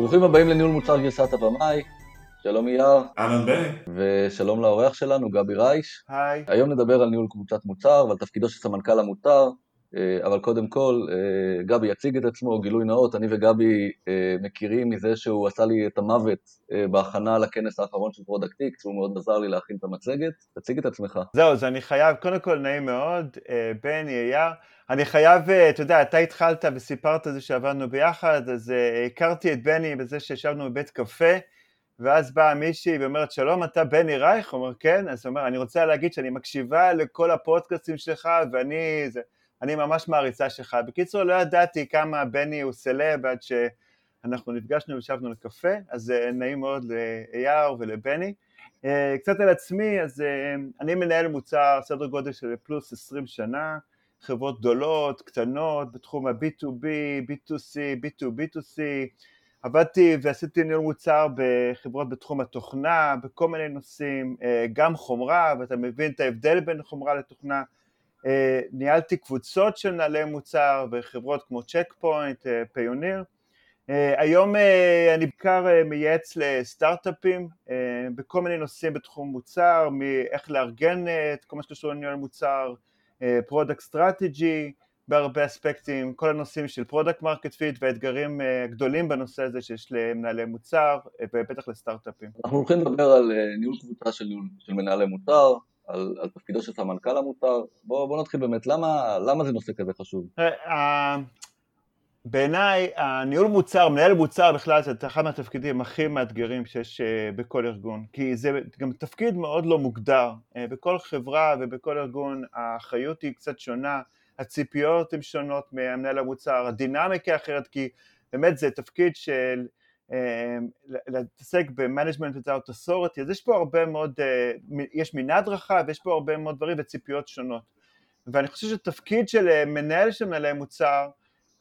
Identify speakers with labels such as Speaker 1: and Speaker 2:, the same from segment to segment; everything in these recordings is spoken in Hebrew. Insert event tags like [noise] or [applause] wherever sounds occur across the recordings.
Speaker 1: ברוכים הבאים לניהול מוצר גרסת הבמאי, שלום אייר.
Speaker 2: אהלן בני.
Speaker 1: ושלום לאורח שלנו, גבי רייש.
Speaker 3: היי.
Speaker 1: היום נדבר על ניהול קבוצת מוצר ועל תפקידו של סמנכ"ל המוצר, אבל קודם כל, אה, גבי יציג את עצמו, גילוי נאות, אני וגבי אה, מכירים מזה שהוא עשה לי את המוות בהכנה לכנס האחרון של פרודקטיקס, הוא מאוד עזר לי להכין את המצגת. תציג את עצמך.
Speaker 3: זהו, אז אני חייב, קודם כל נעים מאוד, בני, אייר. אני חייב, אתה יודע, אתה התחלת וסיפרת על זה שעבדנו ביחד, אז הכרתי את בני בזה שישבנו בבית קפה, ואז באה מישהי ואומרת, שלום, אתה בני רייך? הוא אומר, כן. אז הוא אומר, אני רוצה להגיד שאני מקשיבה לכל הפודקאסטים שלך, ואני... זה... אני ממש מעריצה שלך. בקיצור, לא ידעתי כמה בני הוא סלב עד שאנחנו נפגשנו וישבנו לקפה, אז אה, נעים מאוד לאייר ולבני. אה, קצת על עצמי, אז אה, אני מנהל מוצר סדר גודל של פלוס 20 שנה, חברות גדולות, קטנות, בתחום ה-B2B, B2C, B2B2C, עבדתי ועשיתי ניהול מוצר בחברות בתחום התוכנה, בכל מיני נושאים, גם חומרה, ואתה מבין את ההבדל בין חומרה לתוכנה, ניהלתי קבוצות של מנהלי מוצר בחברות כמו צ'ק פוינט, פיוניר. היום אה, אני בעיקר אה, מייעץ לסטארט-אפים בכל מיני נושאים בתחום מוצר, מאיך לארגן את כל מה שקשור לניהול מוצר, product strategy בהרבה אספקטים, כל הנושאים של product market fit והאתגרים גדולים בנושא הזה שיש למנהלי מוצר ובטח לסטארט-אפים.
Speaker 1: אנחנו הולכים לדבר על ניהול קבוצה של, של מנהלי מוצר, על, על תפקידו של סמנכ"ל המוצר. בואו בוא נתחיל באמת, למה, למה זה נושא כזה חשוב?
Speaker 3: אה, בעיניי, הניהול מוצר, מנהל מוצר בכלל זה אחד מהתפקידים הכי מאתגרים שיש אה, בכל ארגון, כי זה גם תפקיד מאוד לא מוגדר. אה, בכל חברה ובכל ארגון האחריות היא קצת שונה, הציפיות הן שונות מהמנהל המוצר, הדינמיקה אחרת, כי באמת זה תפקיד של להתעסק ב-management without authority, אז יש פה הרבה מאוד, אה, יש מנעד רחב, יש פה הרבה מאוד דברים וציפיות שונות. ואני חושב שתפקיד של אה, מנהל של מנהלי מוצר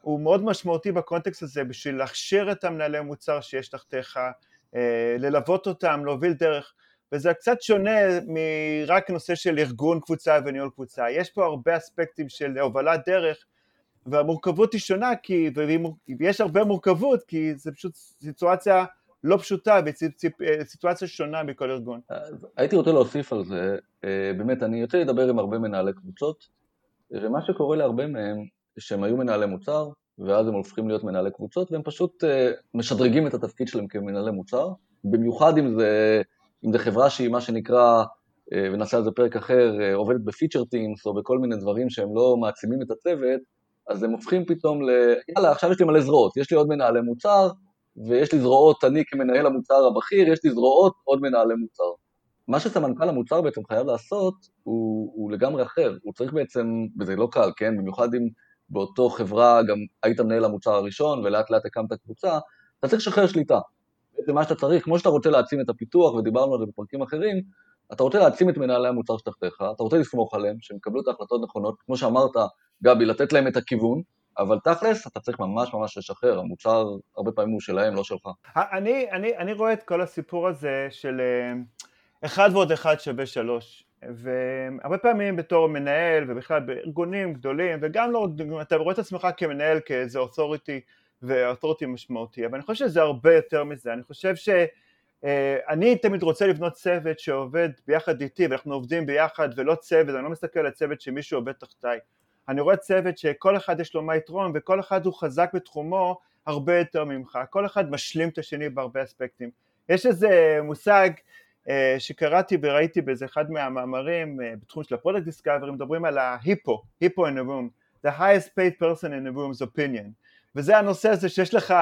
Speaker 3: הוא מאוד משמעותי בקונטקסט הזה בשביל להכשיר את המנהלי מוצר שיש תחתיך, אה, ללוות אותם, להוביל דרך, וזה קצת שונה מרק נושא של ארגון קבוצה וניהול קבוצה, יש פה הרבה אספקטים של הובלת דרך והמורכבות היא שונה, כי, ויש הרבה מורכבות, כי זה פשוט סיטואציה לא פשוטה וסיטואציה שונה מכל ארגון.
Speaker 1: הייתי רוצה להוסיף על זה, אה, באמת, אני יוצא לדבר עם הרבה מנהלי קבוצות, ומה שקורה להרבה מהם, שהם היו מנהלי מוצר, ואז הם הופכים להיות מנהלי קבוצות, והם פשוט אה, משדרגים את התפקיד שלהם כמנהלי מוצר, במיוחד אם זה, אם זה חברה שהיא מה שנקרא, אה, ונעשה על זה פרק אחר, עובדת בפיצ'ר טימס, או בכל מיני דברים שהם לא מעצימים את הצוות, אז הם הופכים פתאום ל... יאללה, עכשיו יש לי מלא זרועות, יש לי עוד מנהלי מוצר, ויש לי זרועות, אני כמנהל המוצר הבכיר, יש לי זרועות עוד מנהלי מוצר. מה שסמנכ"ל המוצר בעצם חייב לעשות, הוא, הוא לגמרי אחר. הוא צריך בעצם, וזה לא קל, כן? במיוחד אם באותו חברה גם היית מנהל המוצר הראשון, ולאט לאט הקמת קבוצה, אתה צריך לשחרר שליטה. בעצם מה שאתה צריך, כמו שאתה רוצה להעצים את הפיתוח, ודיברנו על זה בפרקים אחרים, אתה רוצה להעצים את מנהלי המוצר שתחתיך, אתה רוצה לסמוך עליהם, שהם יקבלו את ההחלטות הנכונות, כמו שאמרת, גבי, לתת להם את הכיוון, אבל תכלס, אתה צריך ממש ממש לשחרר, המוצר הרבה פעמים הוא שלהם, לא שלך.
Speaker 3: אני, אני, אני רואה את כל הסיפור הזה של אה, אחד ועוד אחד שווה שלוש, והרבה פעמים בתור מנהל, ובכלל בארגונים גדולים, וגם לא, אתה רואה את עצמך כמנהל כאיזה authority, ו authority משמעותי, אבל אני חושב שזה הרבה יותר מזה, אני חושב ש... אה, אני תמיד רוצה לבנות צוות שעובד ביחד איתי ואנחנו עובדים ביחד ולא צוות, אני לא מסתכל על הצוות שמישהו עובד תחתיי. אני רואה צוות שכל אחד יש לו מה יתרון וכל אחד הוא חזק בתחומו הרבה יותר ממך, כל אחד משלים את השני בהרבה אספקטים. יש איזה מושג אה, שקראתי וראיתי באיזה אחד מהמאמרים אה, בתחום של ה product discovery, מדברים על ה HiPPO, HiPPO in a room, the highest paid person in a room's opinion, וזה הנושא הזה שיש לך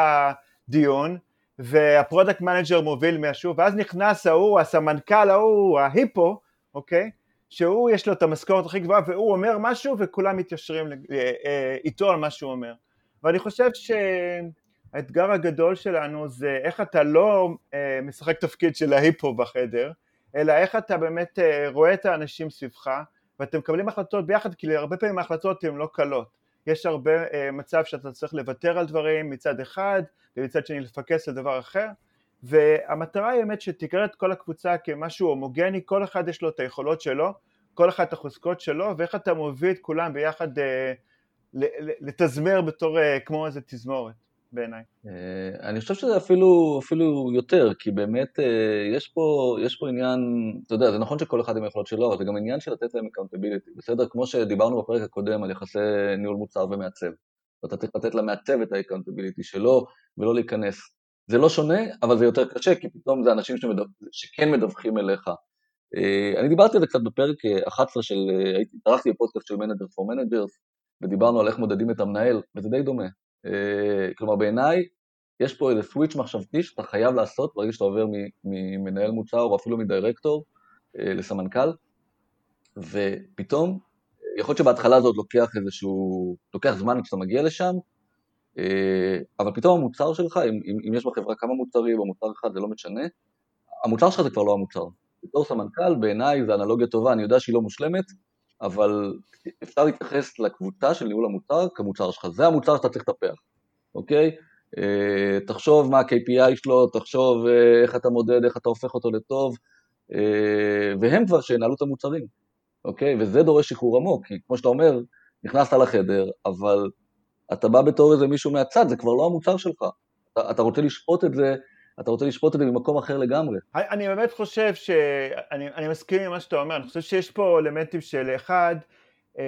Speaker 3: דיון וה product manager מוביל משהו ואז נכנס ההוא, הסמנכ"ל ההוא, ה HiPPO, אוקיי? שהוא יש לו את המשכורת הכי גבוהה והוא אומר משהו וכולם מתיישרים אה, אה, איתו על מה שהוא אומר ואני חושב שהאתגר הגדול שלנו זה איך אתה לא אה, משחק תפקיד של ה HiPPO בחדר אלא איך אתה באמת רואה את האנשים סביבך ואתם מקבלים החלטות ביחד כי הרבה פעמים ההחלטות הן לא קלות יש הרבה מצב שאתה צריך לוותר על דברים מצד אחד ומצד שני לפקס לדבר אחר והמטרה היא באמת שתקרא את כל הקבוצה כמשהו הומוגני, כל אחד יש לו את היכולות שלו, כל אחד את החוזקות שלו, ואיך אתה מוביל את כולם ביחד אה, לתזמר בתור אה, כמו איזה תזמורת. בעיניי.
Speaker 1: אה, אני חושב שזה אפילו, אפילו יותר, כי באמת אה, יש פה, יש פה עניין, אתה יודע, זה נכון שכל אחד עם היכולות שלו, אבל זה גם עניין של לתת להם accountability, בסדר? כמו שדיברנו בפרק הקודם על יחסי ניהול מוצר ומעצב. ואתה צריך לתת למעצב את ה-accountability שלו, ולא להיכנס. זה לא שונה, אבל זה יותר קשה, כי פתאום זה אנשים שמדו... שכן מדווחים אליך. אה, אני דיברתי על זה קצת בפרק 11 של, הייתי, התארחתי בפודקאסט של Manager for Managers, ודיברנו על איך מודדים את המנהל, וזה די דומה. אה, כלומר בעיניי יש פה איזה switch מחשבתי שאתה חייב לעשות ברגע שאתה עובר ממנהל מוצר או אפילו מדירקטור אה, לסמנכ"ל, ופתאום, יכול להיות שבהתחלה זה עוד לוקח איזשהו, לוקח זמן כשאתה מגיע לשם, אה, אבל פתאום המוצר שלך, אם, אם, יש בחברה כמה מוצרים או מוצר אחד, זה לא משנה, המוצר שלך זה כבר לא המוצר. בתור סמנכ"ל, בעיניי זו אנלוגיה טובה, אני יודע שהיא לא מושלמת, אבל אפשר להתייחס לקבוצה של ניהול המוצר כמוצר שלך, זה המוצר שאתה צריך לטפח, אוקיי? אה, תחשוב מה ה-KPI שלו, תחשוב אה, איך אתה מודד, איך אתה הופך אותו לטוב, אה, והם כבר שינהלו את המוצרים, אוקיי? וזה דורש שחרור עמוק, כי כמו שאתה אומר, נכנסת לחדר, אבל אתה בא בתור איזה מישהו מהצד, זה כבר לא המוצר שלך. אתה, רוצה לשפוט את זה אתה רוצה לשפוט את זה ממקום אחר לגמרי.
Speaker 3: אני באמת חושב ש... אני, אני מסכים עם מה שאתה אומר, אני חושב שיש פה אלמנטים של אחד, אה,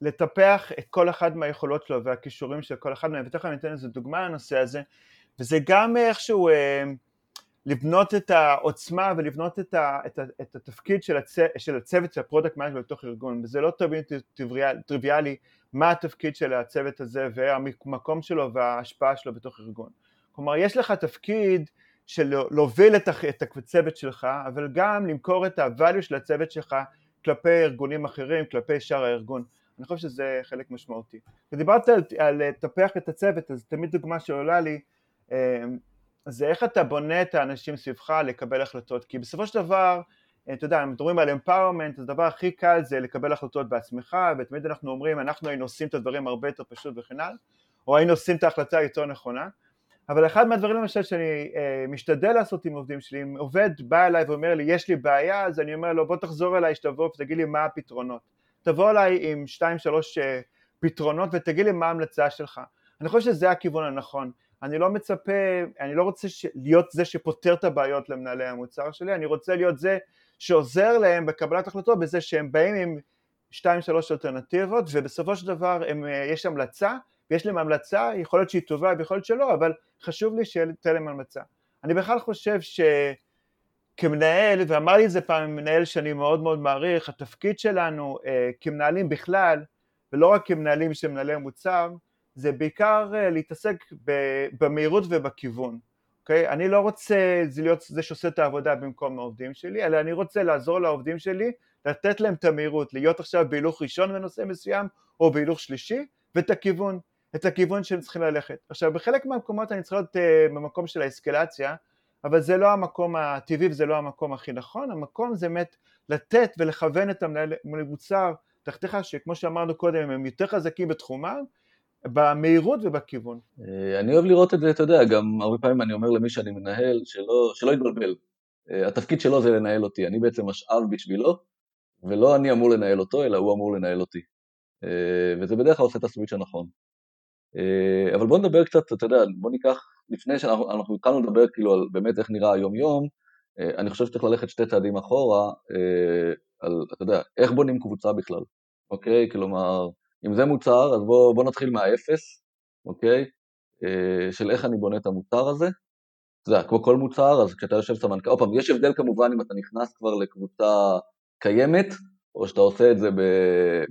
Speaker 3: לטפח את כל אחד מהיכולות שלו והכישורים של כל אחד מהם, ותכף אני אתן איזה דוגמה לנושא הזה, וזה גם איכשהו אה, לבנות את העוצמה ולבנות את, ה, את, ה, את התפקיד של, הצ, של הצוות של ה product management בתוך ארגון, וזה לא תמיד טריוויאלי, טריוויאלי מה התפקיד של הצוות הזה והמקום שלו וההשפעה שלו בתוך ארגון. כלומר יש לך תפקיד של להוביל את הצוות שלך, אבל גם למכור את ה-value של הצוות שלך כלפי ארגונים אחרים, כלפי שאר הארגון. אני חושב שזה חלק משמעותי. ודיברת על, לטפח את הצוות, אז תמיד דוגמה שעולה לי, אמ, זה איך אתה בונה את האנשים סביבך לקבל החלטות, כי בסופו של דבר, אתה יודע, אם מדברים על אז הדבר הכי קל זה לקבל החלטות בעצמך, ותמיד אנחנו אומרים, אנחנו היינו עושים את הדברים הרבה יותר פשוט וכן הלאה, או היינו עושים את ההחלטה היותר נכונה, אבל אחד מהדברים למשל שאני אה, משתדל לעשות עם עובדים שלי, אם עובד בא אליי ואומר לי יש לי בעיה אז אני אומר לו בוא תחזור אליי שתבוא ותגיד לי מה הפתרונות. תבוא אליי עם שתיים שלוש אה, פתרונות ותגיד לי מה ההמלצה שלך. אני חושב שזה הכיוון הנכון. אני לא מצפה, אני לא רוצה ש... להיות זה שפותר את הבעיות למנהלי המוצר שלי, אני רוצה להיות זה שעוזר להם בקבלת החלטות בזה שהם באים עם שתיים שלוש אלטרנטיבות ובסופו של דבר הם, אה, יש המלצה ויש להם המלצה, יכול להיות שהיא טובה ויכול להיות שלא, אבל חשוב לי שתהיה להם המלצה. אני בכלל חושב שכמנהל, ואמר לי את זה פעם מנהל שאני מאוד מאוד מעריך, התפקיד שלנו אה, כמנהלים בכלל, ולא רק כמנהלים של מנהלי מוצר, זה בעיקר אה, להתעסק במהירות ובכיוון. אוקיי? אני לא רוצה להיות זה שעושה את העבודה במקום העובדים שלי, אלא אני רוצה לעזור לעובדים שלי, לתת להם את המהירות, להיות עכשיו בהילוך ראשון בנושא מסוים, או בהילוך שלישי, ואת הכיוון. את הכיוון שהם צריכים ללכת. עכשיו בחלק מהמקומות אני צריך להיות uh, במקום של האסקלציה, אבל זה לא המקום הטבעי וזה לא המקום הכי נכון, המקום זה באמת לתת ולכוון את המנהל מוצר תחתיך שכמו שאמרנו קודם הם יותר חזקים בתחומם, במהירות ובכיוון.
Speaker 1: אה, אני אוהב לראות את זה, אתה יודע, גם הרבה פעמים אני אומר למי שאני מנהל, שלא, שלא יתבלבל. אה, התפקיד שלו זה לנהל אותי, אני בעצם משאב בשבילו, ולא אני אמור לנהל אותו, אלא הוא אמור לנהל אותי. וזה בדרך כלל עושה את הסוויץ' הנכון. אה, אבל בוא נדבר קצת, אתה יודע, בוא ניקח, לפני שאנחנו התחלנו לדבר כאילו על באמת איך נראה היום-יום, אה, אני חושב שצריך ללכת שתי צעדים אחורה, אה, על, אתה יודע, איך בונים קבוצה בכלל, אוקיי? כלומר, אם זה מוצר, אז בוא, בוא נתחיל מהאפס, אוקיי? של איך אני בונה את המוצר הזה. אתה יודע, כמו כל מוצר, אז כשאתה יושב סמנכ"ל, עוד פעם, יש הבדל כמובן אם אתה נכנס כבר לקבוצה קיימת, או שאתה עושה את זה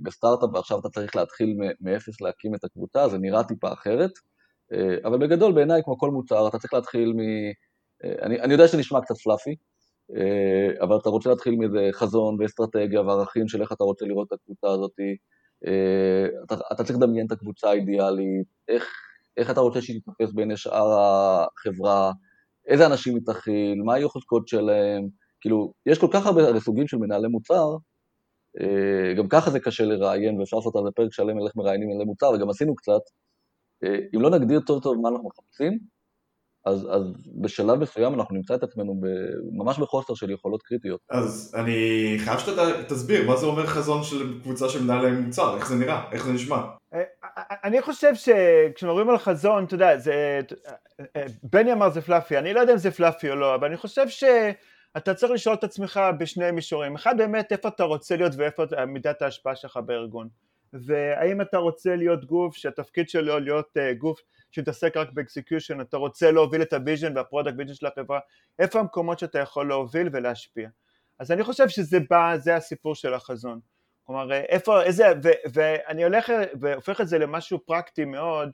Speaker 1: בסטארט-אפ ועכשיו אתה צריך להתחיל מאפס להקים את הקבוצה, זה נראה טיפה אחרת, אה, אבל בגדול בעיניי כמו כל מוצר אתה צריך להתחיל מ... אה, אני, אני יודע שזה קצת פלאפי, אה, אבל אתה רוצה להתחיל מאיזה חזון ואסטרטגיה וערכים של איך אתה רוצה לראות את הקבוצה הזאת, אתה, אתה צריך לדמיין את הקבוצה האידיאלית, איך, איך אתה רוצה שהיא תתפס בין שאר החברה, איזה אנשים היא תכיל, מה יהיו החוזקות שלהם, כאילו, יש כל כך הרבה סוגים של מנהלי מוצר, גם ככה זה קשה לראיין, ואפשר לעשות על זה פרק שלם על איך מראיינים מנהלי מוצר, וגם עשינו קצת. אה, אם לא נגדיר טוב טוב מה אנחנו מחפשים, אז, אז בשלב מסוים אנחנו נמצא את עצמנו ממש בחוסר של יכולות קריטיות.
Speaker 2: אז אני חייב שאתה תסביר, מה זה אומר חזון של קבוצה של מנהלי מוצר, איך זה נראה, איך זה נשמע?
Speaker 3: אה, אני חושב שכשמדברים על חזון, אתה יודע, זה... בני אמר זה fluffy, אני לא יודע אם זה fluffy או לא, אבל אני חושב שאתה צריך לשאול את עצמך בשני מישורים. אחד באמת, איפה אתה רוצה להיות ואיפה מידת ההשפעה שלך בארגון. והאם אתה רוצה להיות גוף שהתפקיד שלו להיות אה, גוף שמתעסק רק ב execution, אתה רוצה להוביל את ה vision וה product vision של החברה, איפה המקומות שאתה יכול להוביל ולהשפיע. אז אני חושב שזה בא, זה הסיפור של החזון. כלומר, איפה, איזה, ו, ואני הולך והופך את זה למשהו פרקטי מאוד,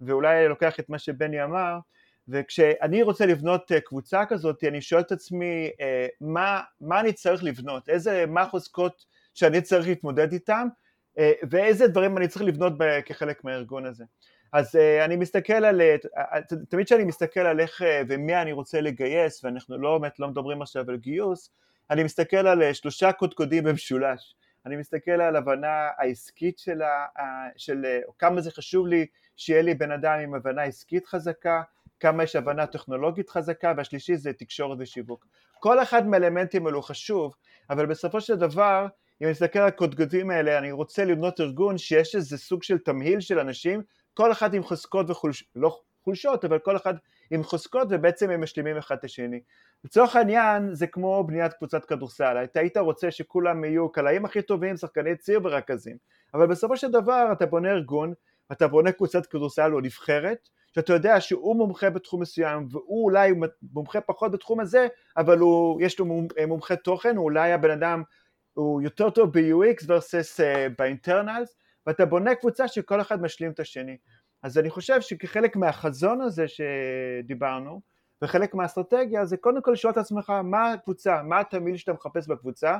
Speaker 3: ואולי לוקח את מה שבני אמר, וכשאני רוצה לבנות אה, קבוצה כזאת, אני שואל את עצמי, אה, מה, מה אני צריך לבנות? איזה, מה החוזקות שאני צריך להתמודד איתם, אה, ואיזה דברים אני צריך לבנות כחלק מהארגון הזה. אז אני מסתכל על, תמיד כשאני מסתכל על איך ומי אני רוצה לגייס, ואנחנו לא באמת לא מדברים עכשיו על גיוס, אני מסתכל על שלושה קודקודים במשולש. אני מסתכל על הבנה העסקית של, ה, של כמה זה חשוב לי שיהיה לי בן אדם עם הבנה עסקית חזקה, כמה יש הבנה טכנולוגית חזקה, והשלישי זה תקשורת ושיווק. כל אחד מהאלמנטים האלו חשוב, אבל בסופו של דבר, אם אני מסתכל על הקודקודים האלה, אני רוצה לבנות ארגון שיש איזה סוג של תמהיל של אנשים, כל אחד עם חוזקות וחולשות, לא חולשות, אבל כל אחד עם חוזקות ובעצם הם משלימים אחד את השני. לצורך העניין זה כמו בניית קבוצת כדורסל, אתה היית רוצה שכולם יהיו קלעים הכי טובים, שחקני ציר ורכזים, אבל בסופו של דבר אתה בונה ארגון, אתה בונה קבוצת כדורסל או נבחרת, שאתה יודע שהוא מומחה בתחום מסוים והוא אולי מומחה פחות בתחום הזה, אבל הוא, יש לו מומחה תוכן, הוא אולי הבן אדם הוא יותר טוב ב-UX versus uh, באינטרנלס, ואתה בונה קבוצה שכל אחד משלים את השני. אז אני חושב שכחלק מהחזון הזה שדיברנו, וחלק מהאסטרטגיה זה קודם כל לשאול את עצמך מה הקבוצה, מה התמיל שאתה מחפש בקבוצה,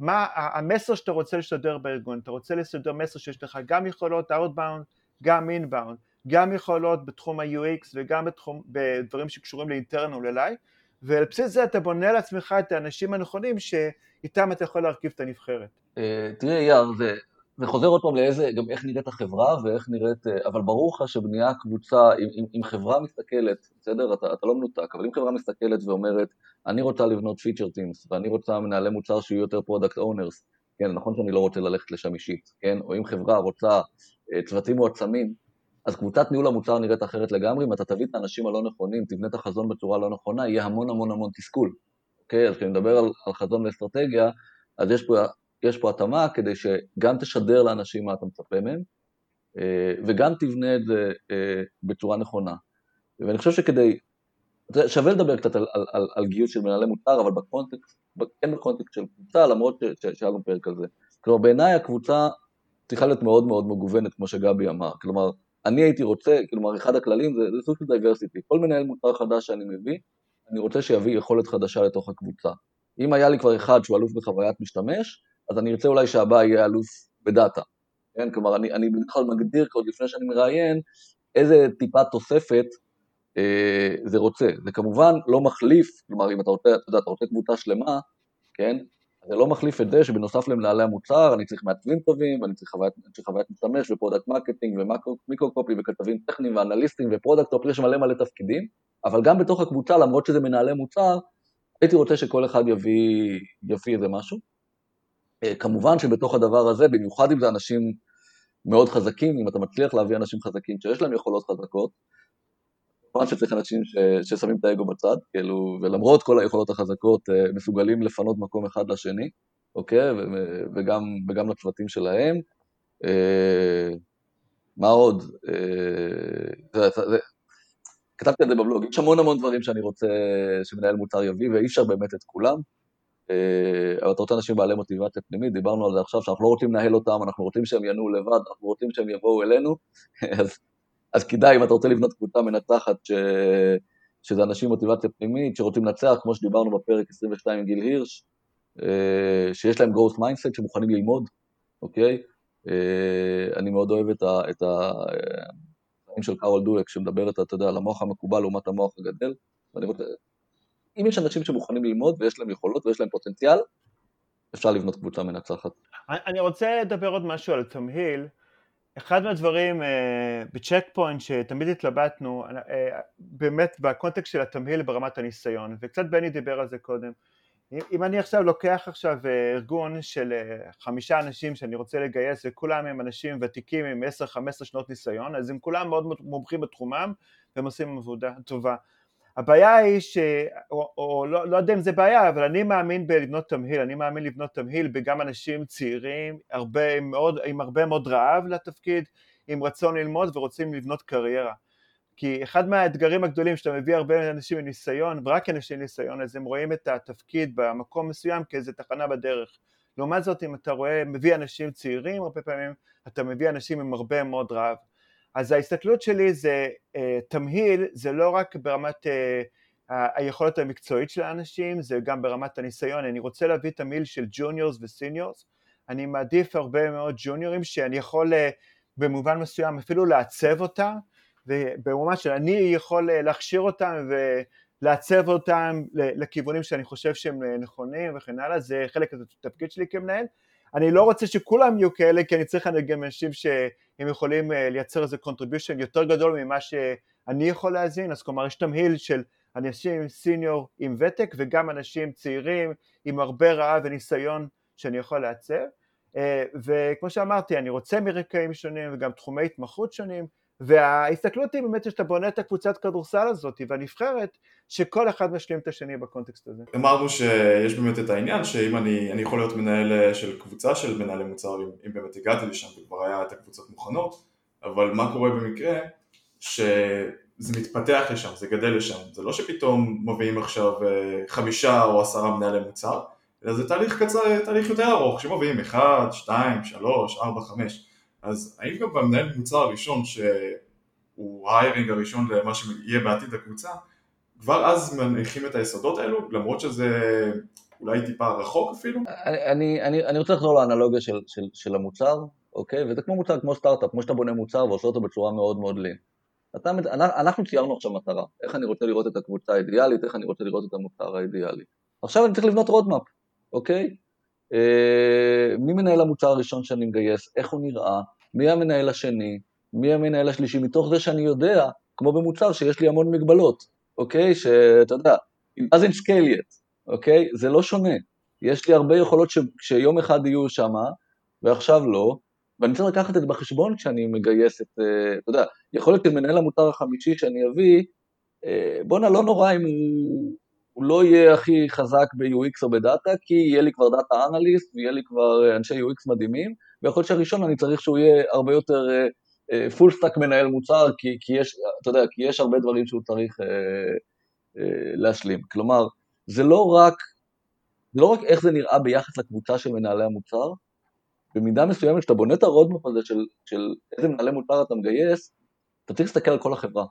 Speaker 3: מה המסר שאתה רוצה לשדר בארגון, אתה רוצה לשדר מסר שיש לך גם יכולות outbound, גם inbound, גם יכולות בתחום ה-UX וגם בתחום, בדברים שקשורים לאינטרנל אליי, ועל בסיס זה אתה בונה לעצמך את האנשים הנכונים שאיתם אתה יכול להרכיב את הנבחרת.
Speaker 1: אה, תראה זה, זה חוזר עוד פעם לאיזה, גם איך נראית החברה ואיך נראית, אה, אבל ברור לך שבנייה קבוצה, אם, אם, אם חברה מסתכלת, בסדר, אתה, אתה לא מנותק, אבל אם חברה מסתכלת ואומרת, אני רוצה לבנות feature teams, ואני רוצה מנהלי מוצר שיהיו יותר product owners, כן, נכון שאני לא רוצה ללכת לשם אישית, כן, או אם חברה רוצה אה, צוותים מועצמים, אז קבוצת ניהול המוצר נראית אחרת לגמרי, אם אתה תביא את האנשים הלא נכונים, תבנה את החזון בצורה לא נכונה, יהיה המון המון המון תסכול. אוקיי, אז כשאני מדבר על, על חזון ואסטרטגיה, אז יש פה, יש פה התאמה כדי שגם תשדר לאנשים מה אתה מצפה מהם, אה, וגם תבנה את זה אה, בצורה נכונה. ואני חושב שכדי, שווה לדבר קצת על, על, על, על גיוס של מנהלי מוצר, אבל בקונטקסט, כן בקונטקסט של קבוצה, למרות שהיה לנו פרק על זה. כלומר, בעיניי הקבוצה צריכה להיות מאוד מאוד מגוונת, כמו שגבי אמר. כלומר, אני הייתי רוצה, כלומר, אחד הכללים זה, זה סוג של diversity. כל מנהל מוצר חדש שאני מביא, אני רוצה שיביא יכולת חדשה לתוך הקבוצה. אם היה לי כבר אחד שהוא אלוף בחוויית משתמש, אז אני ארצה אולי שהבא יהיה אלוף ב-data. כן, כלומר, אני, אני בדרך כלל מגדיר עוד לפני שאני מראיין, איזה טיפה תוספת אה, זה רוצה. זה כמובן לא מחליף, כלומר, אם אתה רוצה, אתה יודע, אתה רוצה קבוצה שלמה, כן, זה לא מחליף את זה שבנוסף למנהלי המוצר, אני צריך מעצבים טובים, ואני צריך חוויית, צריך חוויית משתמש, ו-product marketing, ו-micro copy, וכתבים טכניים, ואנליסטים, ו-product ops, יש מלא מלא תפקידים, אבל גם בתוך הקבוצה, למרות שזה מנהלי מוצר, הייתי רוצה שכל אחד יביא, יביא איזה משהו. אה, כמובן שבתוך הדבר הזה, במיוחד אם זה אנשים מאוד חזקים, אם אתה מצליח להביא אנשים חזקים שיש להם יכולות חזקות, כמובן שצריך אנשים ש, ששמים את האגו בצד, כאילו, ולמרות כל היכולות החזקות, אה, מסוגלים לפנות מקום אחד לשני, אוקיי? ו, וגם, וגם לצוותים שלהם. אה, מה עוד? זה, זה, כתבתי על זה בבלוג, יש המון המון דברים שאני רוצה שמנהל מוצר יביא, ואי אפשר באמת את כולם. אה, אבל אתה רוצה אנשים בעלי מוטיבציה פנימית, דיברנו על זה עכשיו, שאנחנו לא רוצים לנהל אותם, אנחנו רוצים שהם ינועו לבד, אנחנו רוצים שהם יבואו אלינו, [laughs] אז, אז כדאי, אם אתה רוצה לבנות קבוצה מנצחת, ש, שזה אנשים מוטיבציה פנימית, שרוצים לנצח, כמו שדיברנו בפרק 22 עם גיל הירש, אה, שיש להם growth mindset, שמוכנים ללמוד, אוקיי? אה, אני מאוד אוהב את ה... את ה של קארול דואק, שמדברת, אתה יודע, על המוח המקובל לעומת המוח הגדל, ואני רוצה, אם יש אנשים שמוכנים ללמוד ויש להם יכולות ויש להם פוטנציאל, אפשר לבנות קבוצה מנצחת.
Speaker 3: אני רוצה לדבר עוד משהו על תמהיל. אחד מהדברים בצ'ק פוינט שתמיד התלבטנו, באמת בקונטקסט של התמהיל ברמת הניסיון, וקצת בני דיבר על זה קודם, אם אני עכשיו לוקח עכשיו ארגון של חמישה אנשים שאני רוצה לגייס וכולם הם אנשים ותיקים עם 10-15 שנות ניסיון אז הם כולם מאוד מומחים בתחומם והם עושים עבודה טובה הבעיה היא ש... או, או לא, לא יודע אם זה בעיה, אבל אני מאמין בלבנות תמהיל, אני מאמין לבנות תמהיל בגם אנשים צעירים, הרבה מאוד, עם הרבה מאוד רעב לתפקיד, עם רצון ללמוד ורוצים לבנות קריירה. כי אחד מהאתגרים הגדולים שאתה מביא הרבה אנשים עם ניסיון, ורק אנשים עם ניסיון, אז הם רואים את התפקיד במקום מסוים כאיזה תחנה בדרך. לעומת זאת, אם אתה רואה, מביא אנשים צעירים, הרבה פעמים אתה מביא אנשים עם הרבה מאוד רעב. אז ההסתכלות שלי זה uh, תמהיל, זה לא רק ברמת uh, היכולת המקצועית של האנשים, זה גם ברמת הניסיון, אני רוצה להביא תמהיל של ג'וניורס וסיניורס, אני מעדיף הרבה מאוד ג'וניורים שאני יכול uh, במובן מסוים אפילו לעצב אותם, ובמובן שאני יכול uh, להכשיר אותם ולעצב אותם לכיוונים שאני חושב שהם נכונים וכן הלאה, זה חלק מהתפקיד שלי כמנהל, אני לא רוצה שכולם יהיו כאלה, כי אני צריך גם אנשים שהם יכולים אה, לייצר איזה contribution יותר גדול ממה שאני יכול להזין, אז כלומר יש תמהיל של אנשים סיניור עם ותק וגם אנשים צעירים עם הרבה רעב וניסיון שאני יכול לעצב, אה, וכמו שאמרתי, אני רוצה מרקעים שונים וגם תחומי התמחות שונים, וההסתכלות היא באמת שאתה בונה את הקבוצת כדורסל הזאת והנבחרת שכל אחד משלים את השני בקונטקסט הזה.
Speaker 2: אמרנו שיש באמת את העניין שאם אני, אני יכול להיות מנהל אה, של קבוצה של מנהלי מוצר אם, אם באמת הגעתי לשם וכבר היה את הקבוצות מוכנות אבל מה קורה במקרה שזה מתפתח לשם, זה גדל לשם זה לא שפתאום מביאים עכשיו אה, חמישה או עשרה מנהלי מוצר אלא זה תהליך קצר, תהליך יותר ארוך שמביאים אחד, שתיים, שלוש, ארבע, חמש אז האם גם במנהל מוצר הראשון שהוא ההיירינג הראשון למה שיהיה בעתיד הקבוצה כבר אז מניחים את היסודות האלו למרות שזה אולי טיפה רחוק אפילו?
Speaker 1: אני, אני, אני רוצה לחזור לאנלוגיה של, של, של המוצר, אוקיי? וזה כמו מוצר, כמו סטארט-אפ, כמו שאתה בונה מוצר ועושה אותו בצורה מאוד מאוד לין. אתה, אנחנו ציירנו עכשיו מטרה, איך אני רוצה לראות את הקבוצה האידיאלית, איך אני רוצה לראות את המוצר האידיאלי. עכשיו אני צריך לבנות roadmap, אוקיי? אה, מי מנהל המוצר הראשון שאני מגייס, איך הוא נראה, מי המנהל השני, מי המנהל השלישי, מתוך זה שאני יודע, כמו במוצר, שיש לי המון מגבלות, אוקיי? שאתה יודע, it doesn't scale yet, אוקיי? זה לא שונה. יש לי הרבה יכולות ש, שיום אחד יהיו שם, ועכשיו לא, ואני צריך לקחת את זה בחשבון כשאני מגייס את, אה, אתה יודע, יכול להיות שמנהל המוצר החמישי שאני אביא, אה, בואנה, לא נורא אם הוא הוא לא יהיה הכי חזק ב-UX או ב-data, כי יהיה לי כבר data analyst ויהיה לי כבר אה, אנשי UX מדהימים, ויכול להיות שהראשון אני צריך שהוא יהיה הרבה יותר full uh, stack מנהל מוצר, כי, כי יש, אתה יודע, כי יש הרבה דברים שהוא צריך uh, uh, להשלים. כלומר, זה לא רק, זה לא רק איך זה נראה ביחס לקבוצה של מנהלי המוצר, במידה מסוימת כשאתה בונה את ה-roadmap הזה של, של איזה מנהלי מוצר אתה מגייס, אתה צריך להסתכל על כל החברה,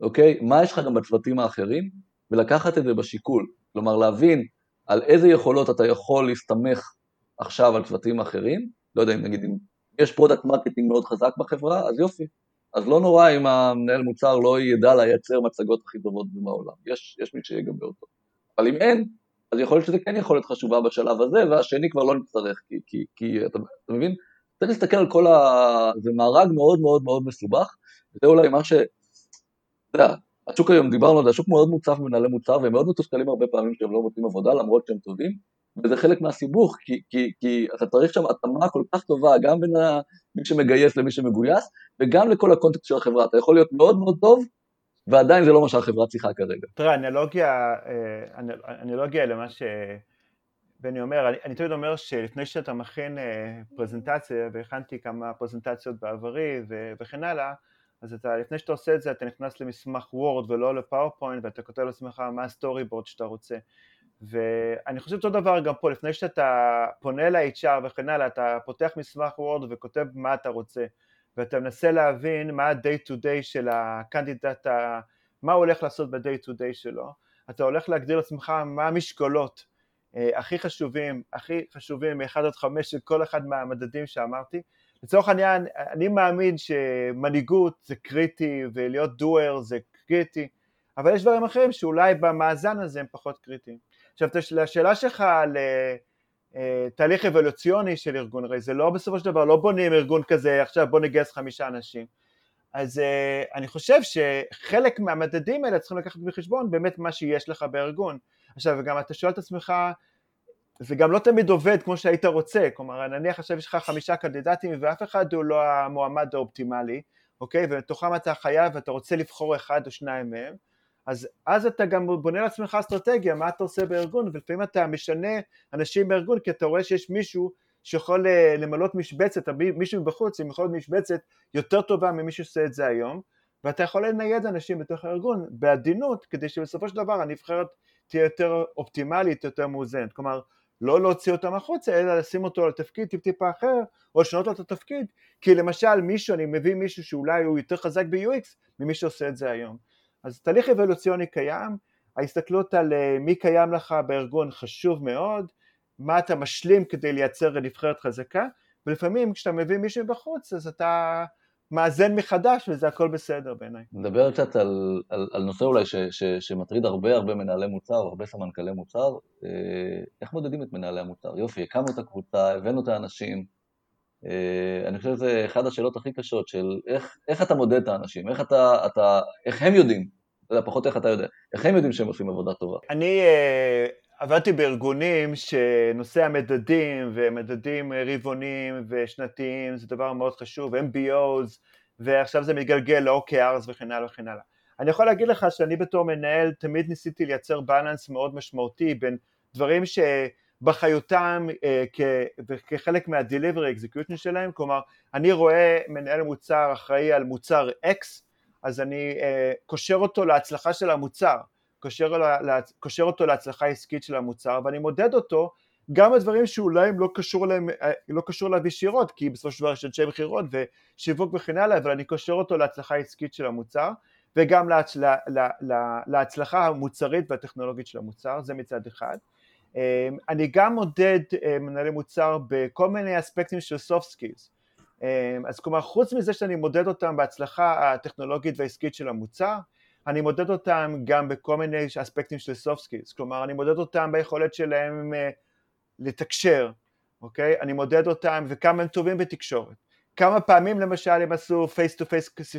Speaker 1: אוקיי? מה יש לך גם בצוותים האחרים? ולקחת את זה בשיקול, כלומר להבין על איזה יכולות אתה יכול להסתמך עכשיו על צוותים אחרים, לא יודע אם נגיד אם יש product marketing מאוד חזק בחברה, אז יופי, אז לא נורא אם המנהל מוצר לא ידע לייצר מצגות הכי טובות בעולם, יש, יש מי שיגבה אותו, אבל אם אין, אז יכול להיות שזה כן יכול להיות חשובה בשלב הזה, והשני כבר לא נצטרך, כי, כי, כי אתה, אתה מבין? צריך להסתכל על כל ה... זה מארג מאוד מאוד מאוד מסובך, וזה אולי מה ש... אתה יודע, השוק היום, דיברנו על זה, השוק מאוד מוצף במנהלי מוצר והם מאוד מתוסכלים הרבה פעמים שהם לא מוצאים עבודה למרות שהם טובים וזה חלק מהסיבוך כי, כי, כי אתה צריך שם התאמה כל כך טובה גם בין מי שמגייס למי שמגויס וגם לכל הקונטקסט של החברה, אתה יכול להיות מאוד מאוד טוב ועדיין זה לא מה שהחברה צריכה כרגע.
Speaker 3: תראה, אנלוגיה, אה, אנלוגיה למה שבני אומר, אני, אני תמיד אומר שלפני שאתה מכין אה, פרזנטציה, והכנתי כמה פרזנטציות בעברי וכן הלאה, אז אתה, לפני שאתה עושה את זה, אתה נכנס למסמך Word ולא ל-PowerPoint, ואתה כותב לעצמך מה ה-storyboard שאתה רוצה. ואני חושב אותו דבר גם פה, לפני שאתה פונה ל-HR וכן הלאה, אתה פותח מסמך Word וכותב מה אתה רוצה, ואתה מנסה להבין מה ה-day to day של ה-candidate, מה הוא הולך לעשות ב-day to day שלו, אתה הולך להגדיר לעצמך מה המשקולות אה, הכי חשובים, הכי חשובים מ-1 עד 5 של כל אחד מהמדדים שאמרתי, לצורך העניין, אני מאמין שמנהיגות זה קריטי ולהיות דואר זה קריטי, אבל יש דברים אחרים שאולי במאזן הזה הם פחות קריטיים. עכשיו, לשאלה שלך על אה, תהליך אבולוציוני של ארגון, הרי זה לא בסופו של דבר, לא בונים ארגון כזה, עכשיו בוא נגייס חמישה אנשים. אז uh, אני חושב שחלק מהמדדים האלה צריכים לקחת בחשבון באמת מה שיש לך בארגון. עכשיו, וגם אתה שואל את עצמך, זה גם לא תמיד עובד כמו שהיית רוצה, כלומר נניח עכשיו יש לך חמישה קנדידטים ואף אחד הוא לא המועמד האופטימלי, אוקיי? ומתוכם אתה חייב ואתה רוצה לבחור אחד או שניים מהם, אז אז אתה גם בונה לעצמך אסטרטגיה, מה אתה עושה בארגון, ולפעמים אתה משנה אנשים בארגון כי אתה רואה שיש מישהו שיכול אה, למלות משבצת, מישהו מבחוץ עם יכולת משבצת יותר טובה ממי שעושה את זה היום, ואתה יכול לנייד אנשים בתוך הארגון בעדינות, כדי שבסופו של דבר הנבחרת תהיה יותר אופטימלית, יותר מאוזנת. כלומר, לא להוציא אותם החוצה, אלא לשים אותו על תפקיד טיפ טיפה אחר, או לשנות לו את התפקיד, כי למשל מישהו, אני מביא מישהו שאולי הוא יותר חזק ב-UX ממי שעושה את זה היום. אז תהליך אבולוציוני קיים, ההסתכלות על אה, מי קיים לך בארגון חשוב מאוד, מה אתה משלים כדי לייצר נבחרת חזקה, ולפעמים כשאתה מביא מישהו בחוץ אז אתה מאזן מחדש וזה הכל בסדר בעיניי.
Speaker 1: נדבר קצת על, על, על נושא אולי ש, ש, שמטריד הרבה הרבה מנהלי מוצר, הרבה סמנכ"לי מוצר, אה, איך מודדים את מנהלי המוצר? יופי, הקמנו את הקבוצה, הבאנו את האנשים, אה, אני חושב שזה אחת השאלות הכי קשות של איך, איך אתה מודד את האנשים, איך, אתה, אתה, איך הם יודעים, אתה יודע, פחות איך אתה יודע, איך הם יודעים שהם עושים עבודה טובה.
Speaker 3: אני אה, עבדתי בארגונים שנושא המדדים ומדדים רבעוניים ושנתיים זה דבר מאוד חשוב, MBOs ועכשיו זה מתגלגל ל-OKRs וכן הלאה וכן הלאה. אני יכול להגיד לך שאני בתור מנהל תמיד ניסיתי לייצר בלנס מאוד משמעותי בין דברים שבחיותם אה, כחלק מה-delivery execution שלהם, כלומר אני רואה מנהל מוצר אחראי על מוצר X אז אני אה, קושר אותו להצלחה של המוצר קושר, לה, קושר אותו להצלחה עסקית של המוצר ואני מודד אותו גם הדברים שאולי הם לא קשור אליהם, אה, לא קשור אליו ישירות כי בסופו של דבר יש אנשי מכירות ושיווק וכן הלאה אבל אני קושר אותו להצלחה עסקית של המוצר וגם להצ... לה, לה, לה, להצלחה המוצרית והטכנולוגית של המוצר זה מצד אחד. אה, אני גם מודד אה, מנהלי מוצר בכל מיני אספקטים של soft skills. אז כלומר חוץ מזה שאני מודד אותם בהצלחה הטכנולוגית והעסקית של המוצר אני מודד אותם גם בכל מיני אספקטים של soft skills, כלומר אני מודד אותם ביכולת שלהם אה, לתקשר, אוקיי? אני מודד אותם וכמה הם טובים בתקשורת. כמה פעמים למשל הם עשו face to face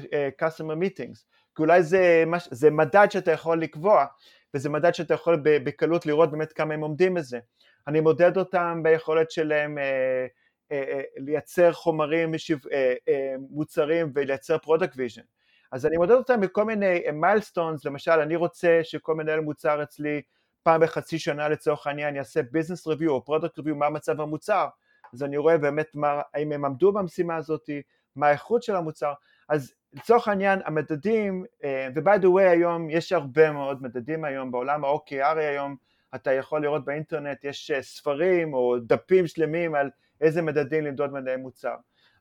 Speaker 3: customer meetings, כי אולי זה, מש, זה מדד שאתה יכול לקבוע, וזה מדד שאתה יכול בקלות לראות באמת כמה הם עומדים בזה. אני מודד אותם ביכולת שלהם אה, אה, אה, לייצר חומרים, משיו, אה, אה, מוצרים ולייצר product vision. אז אני מודד אותם בכל מיני milestones, למשל אני רוצה שכל מנהל מוצר אצלי פעם בחצי שנה לצורך העניין יעשה business review או product review מה מצב המוצר, אז אני רואה באמת מה, האם הם עמדו במשימה הזאת, מה האיכות של המוצר, אז לצורך העניין המדדים, אה, ו-by the way היום יש הרבה מאוד מדדים היום בעולם ה-OKR היום, אתה יכול לראות באינטרנט, יש אה, ספרים או דפים שלמים על איזה מדדים למדוד מדעי מוצר.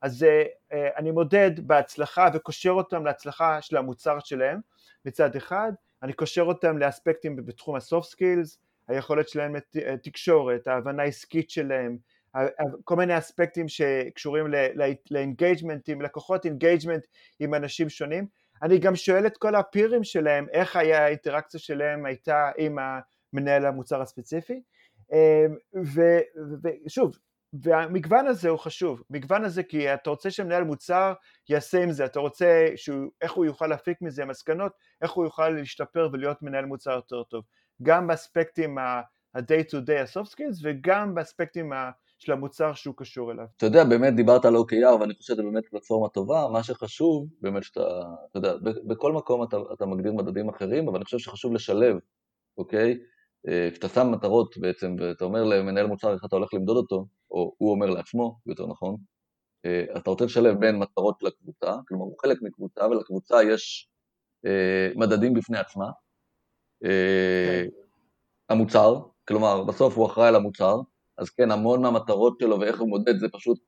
Speaker 3: אז אה, אני מודד בהצלחה וקושר אותם להצלחה של המוצר שלהם מצד אחד, אני קושר אותם לאספקטים בתחום ה-soft skills, היכולת שלהם לתקשורת, ההבנה העסקית שלהם, כל מיני אספקטים שקשורים ל-engagement עם לקוחות, engagement עם אנשים שונים. אני גם שואל את כל הפירים שלהם איך היה האינטראקציה שלהם הייתה עם המנהל המוצר הספציפי. אה, ושוב, והמגוון הזה הוא חשוב, מגוון הזה כי אתה רוצה שמנהל מוצר יעשה עם זה, אתה רוצה שהוא, איך הוא יוכל להפיק מזה מסקנות, איך הוא יוכל להשתפר ולהיות מנהל מוצר יותר טוב, גם באספקטים ה-day to day, ה-soft skills, וגם באספקטים של המוצר שהוא קשור אליו.
Speaker 1: אתה יודע, באמת דיברת על OKR ואני חושב שזה באמת פלטפורמה טובה, מה שחשוב, באמת שאתה, אתה יודע, בכל מקום אתה, אתה מגדיר מדדים אחרים, אבל אני חושב שחשוב לשלב, אוקיי? אה, כשאתה שם מטרות בעצם, ואתה אומר למנהל מוצר איך אתה הולך למדוד אותו, או הוא אומר לעצמו, יותר נכון, אה, אתה רוצה לשלב בין מטרות לקבוצה, כלומר הוא חלק מקבוצה, ולקבוצה יש אה, מדדים בפני עצמה. כן. המוצר, כלומר בסוף הוא אחראי על המוצר, אז כן, המון מהמטרות שלו ואיך הוא מודד זה פשוט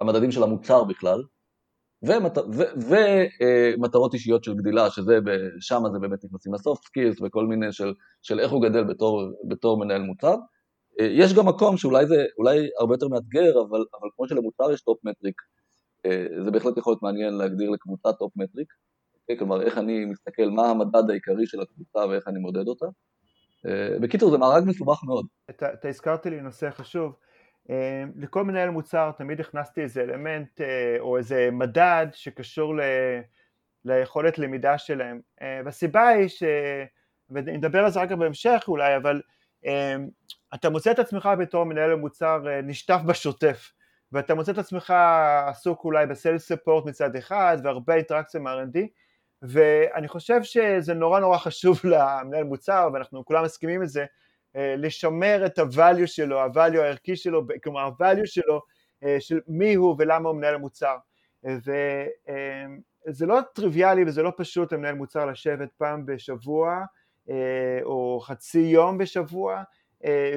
Speaker 1: המדדים של המוצר בכלל, ומטרות אישיות של גדילה, שזה, שם זה באמת נכנסים ל-soft skills וכל מיני של, של איך הוא גדל בתור, בתור מנהל מוצר. יש גם מקום שאולי זה אולי הרבה יותר מאתגר, אבל, אבל כמו שלמוצר יש top metric, זה בהחלט יכול להיות מעניין להגדיר לקבוצה top metric? כלומר איך אני מסתכל מה המדד העיקרי של הקבוצה ואיך אני מודד אותה. בקיצור, זה מארג מסובך מאוד.
Speaker 3: אתה הזכרת לי נושא חשוב. לכל מנהל מוצר תמיד הכנסתי איזה אלמנט או איזה מדד שקשור ל... ליכולת למידה שלהם. והסיבה היא ש... ונדבר על זה רק בהמשך אולי, אבל אתה מוצא את עצמך בתור מנהל מוצר נשטף בשוטף. ואתה מוצא את עצמך עסוק אולי בסיילס ספורט מצד אחד והרבה אינטראקציה עם R&D ואני חושב שזה נורא נורא חשוב [laughs] למנהל מוצר ואנחנו כולם מסכימים את זה אה, לשמר את הvalue שלו, הvalue הערכי שלו, כלומר הvalue שלו אה, של מי הוא ולמה הוא מנהל מוצר וזה לא טריוויאלי וזה לא פשוט למנהל מוצר לשבת פעם בשבוע אה, או חצי יום בשבוע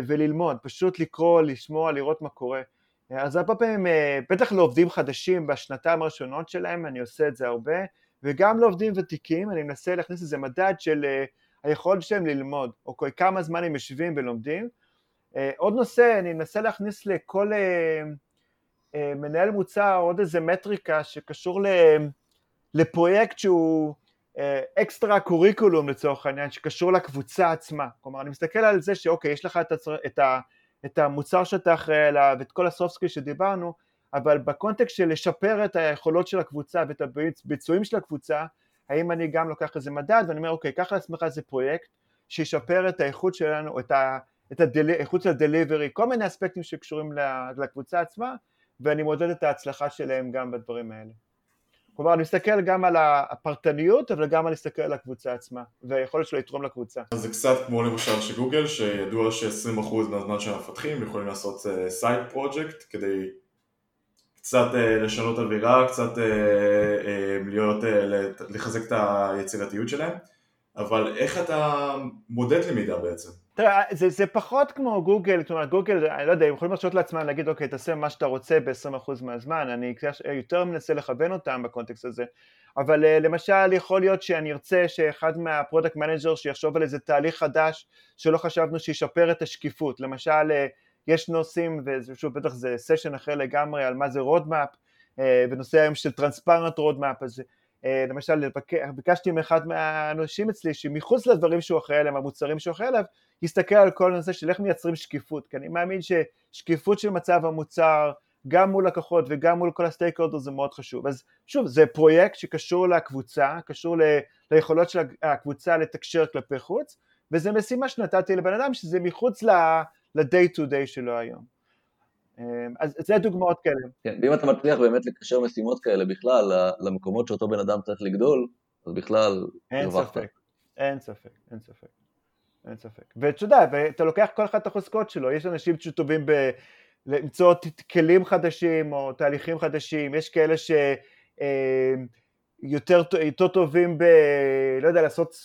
Speaker 3: וללמוד, פשוט לקרוא, לשמוע, לראות מה קורה. אז הרבה פעמים, אה, בטח לעובדים חדשים בשנתיים הראשונות שלהם, אני עושה את זה הרבה, וגם לעובדים ותיקים, אני מנסה להכניס איזה מדד של אה, היכולת שלהם ללמוד, או כל כמה זמן הם יושבים ולומדים. אה, עוד נושא, אני מנסה להכניס לכל מנהל מוצר עוד איזה מטריקה שקשור לפרויקט שהוא אקסטרה קוריקולום לצורך העניין, שקשור לקבוצה עצמה. כלומר, אני מסתכל על זה שאוקיי, יש לך את, הצר... את ה... את המוצר שאתה אחראי עליו ואת כל ה-soft skill שדיברנו, אבל בקונטקסט של לשפר את היכולות של הקבוצה ואת הביצועים של הקבוצה, האם אני גם לוקח איזה מדד ואני אומר אוקיי, קח לעצמך איזה פרויקט שישפר את האיכות שלנו, את, ה, את האיכות של ה-delivery, כל מיני אספקטים שקשורים לקבוצה עצמה, ואני מודד את ההצלחה שלהם גם בדברים האלה. כלומר, אני מסתכל גם על הפרטניות, אבל גם אני מסתכל על הקבוצה עצמה, והיכולת שלו לתרום לקבוצה.
Speaker 2: זה קצת כמו למשל שגוגל, שידוע ש-20% מהזמן של המפתחים יכולים לעשות side uh, project, כדי קצת uh, לשנות אווירה, קצת uh, uh, להיות, uh, לחזק את היצירתיות שלהם, אבל איך אתה מודד למידה בעצם?
Speaker 3: תראה, זה, זה פחות כמו גוגל, כלומר גוגל, אני לא יודע, הם יכולים להרשות לעצמם להגיד אוקיי תעשה מה שאתה רוצה ב-20% מהזמן, אני יותר מנסה לכוון אותם בקונטקסט הזה, אבל uh, למשל יכול להיות שאני ארצה שאחד מה product manager שיחשוב על איזה תהליך חדש שלא חשבנו שישפר את השקיפות, למשל uh, יש נושאים, ושוב בטח זה סשן אחר לגמרי על מה זה roadmap, uh, בנושא היום של transparent roadmap, אז אה, למשל ביקשתי מאחד מהאנשים אצלי שמחוץ לדברים שהוא אחראי עליהם, המוצרים שהוא אחראי עליו, יסתכל על כל הנושא של איך מייצרים שקיפות, כי אני מאמין ששקיפות של מצב המוצר גם מול לקוחות וגם מול כל הסטייק הולדר זה מאוד חשוב. אז שוב, זה פרויקט שקשור לקבוצה, קשור ל, ליכולות של הקבוצה לתקשר כלפי חוץ, וזה משימה שנתתי לבן אדם שזה מחוץ ל-day to day שלו היום. אמ, אז זה דוגמאות כאלה.
Speaker 1: כן, ואם אתה מצליח באמת לקשר משימות כאלה בכלל למקומות שאותו בן אדם צריך לגדול, אז בכלל
Speaker 3: הרווחת. אין ספק, אין ספק, אין ספק. אין ספק. ואתה יודע, ואתה לוקח כל אחד את החוזקות שלו, יש אנשים שטובים ב... למצוא כלים חדשים או תהליכים חדשים, יש כאלה שיותר אמ, יותר טובים ב... לא יודע, לעשות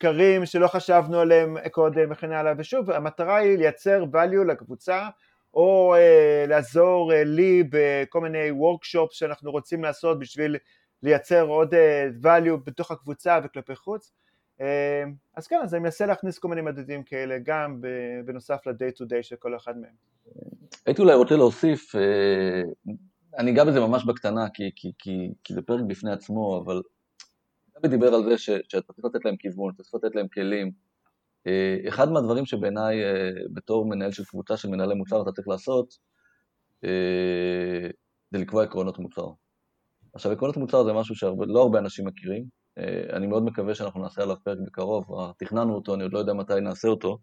Speaker 3: סקרים שלא חשבנו עליהם קודם וכן הלאה, ושוב, המטרה היא לייצר value לקבוצה או אה, לעזור אה, לי בכל מיני וורקשופ שאנחנו רוצים לעשות בשביל לייצר עוד אה, value בתוך הקבוצה וכלפי חוץ. אה, אז כן, אז אני מנסה להכניס כל מיני מדדים כאלה גם בנוסף ל-day to day של כל אחד מהם.
Speaker 1: הייתי אולי רוצה להוסיף, אה, אני אגע בזה ממש בקטנה כי, כי, כי, כי זה פרק בפני עצמו, אבל דוד דיבר על זה ש, שאתה צריך לתת להם כיוון, אתה צריך לתת להם כלים. אה, אחד מהדברים שבעיניי אה, בתור מנהל של קבוצה של מנהלי מוצר אתה צריך לעשות אה, זה לקבוע עקרונות מוצר. עכשיו עקרונות מוצר זה משהו שלא הרבה אנשים מכירים, אני מאוד מקווה שאנחנו נעשה עליו פרק בקרוב, תכננו אותו, אני עוד לא יודע מתי נעשה אותו,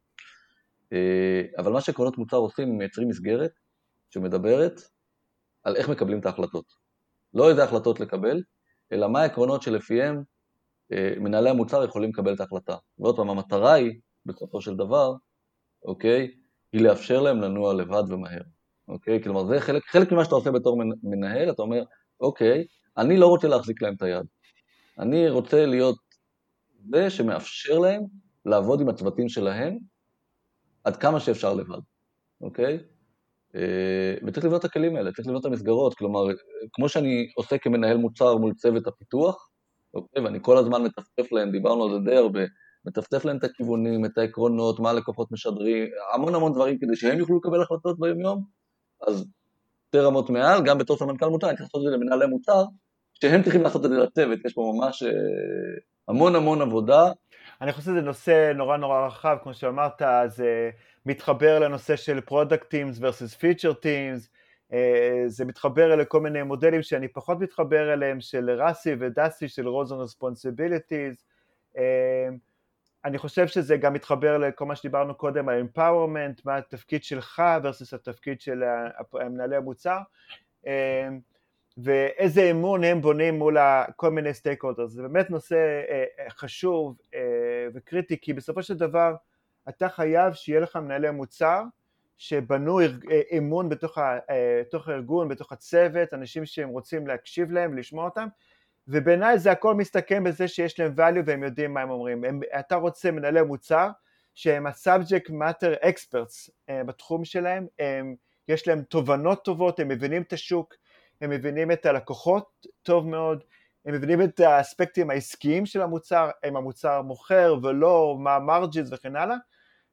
Speaker 1: אבל מה שעקרונות מוצר עושים, הם מייצרים מסגרת שמדברת על איך מקבלים את ההחלטות. לא איזה החלטות לקבל, אלא מה העקרונות שלפיהם מנהלי המוצר יכולים לקבל את ההחלטה. ועוד פעם, המטרה היא בסופו של דבר, אוקיי, היא לאפשר להם לנוע לבד ומהר, אוקיי? כלומר, זה חלק, חלק ממה שאתה עושה בתור מנהל, אתה אומר, אוקיי, אני לא רוצה להחזיק להם את היד. אני רוצה להיות זה שמאפשר להם לעבוד עם הצוותים שלהם עד כמה שאפשר לבד, אוקיי? אה, וצריך לבנות את הכלים האלה, צריך לבנות את המסגרות, כלומר, כמו שאני עושה כמנהל מוצר מול צוות הפיתוח, אוקיי? ואני כל הזמן מטפטף להם, דיברנו על זה די הרבה, מטפטף להם את הכיוונים, את העקרונות, מה הלקוחות משדרים, המון המון דברים כדי שהם יוכלו לקבל החלטות ביום יום, אז שתי רמות מעל, גם בתור סמנכ"ל מוצר, אני צריך לעשות את זה למנהלי מוצר, שהם צריכים לעשות את זה לצוות, יש פה ממש אה, המון המון עבודה.
Speaker 3: אני חושב שזה נושא נורא נורא רחב, כמו שאמרת, זה מתחבר לנושא של product teams versus teams, אה, זה מתחבר לכל מיני מודלים שאני פחות מתחבר אליהם, של ראסי ודסי, של roles and. אה, אני חושב שזה גם מתחבר לכל מה שדיברנו קודם על empowerment, מה התפקיד שלך versus התפקיד של מנהלי המוצר. ואיזה אמון הם בונים מול כל מיני סטייק הולדרס. זה באמת נושא אה, אה, חשוב אה, וקריטי, כי בסופו של דבר אתה חייב שיהיה לך מנהלי מוצר שבנו אמון בתוך, ה, בתוך הארגון, בתוך הצוות, אנשים שהם רוצים להקשיב להם ולשמוע אותם, ובעיניי זה הכל מסתכם בזה שיש להם value והם יודעים מה הם אומרים. הם, אתה רוצה מנהלי מוצר שהם ה-subject matter experts בתחום שלהם, הם, יש להם תובנות טובות, הם מבינים את השוק, הם מבינים את הלקוחות טוב מאוד, הם מבינים את האספקטים העסקיים של המוצר, אם המוצר מוכר ולא, מה המרג'ינס וכן הלאה,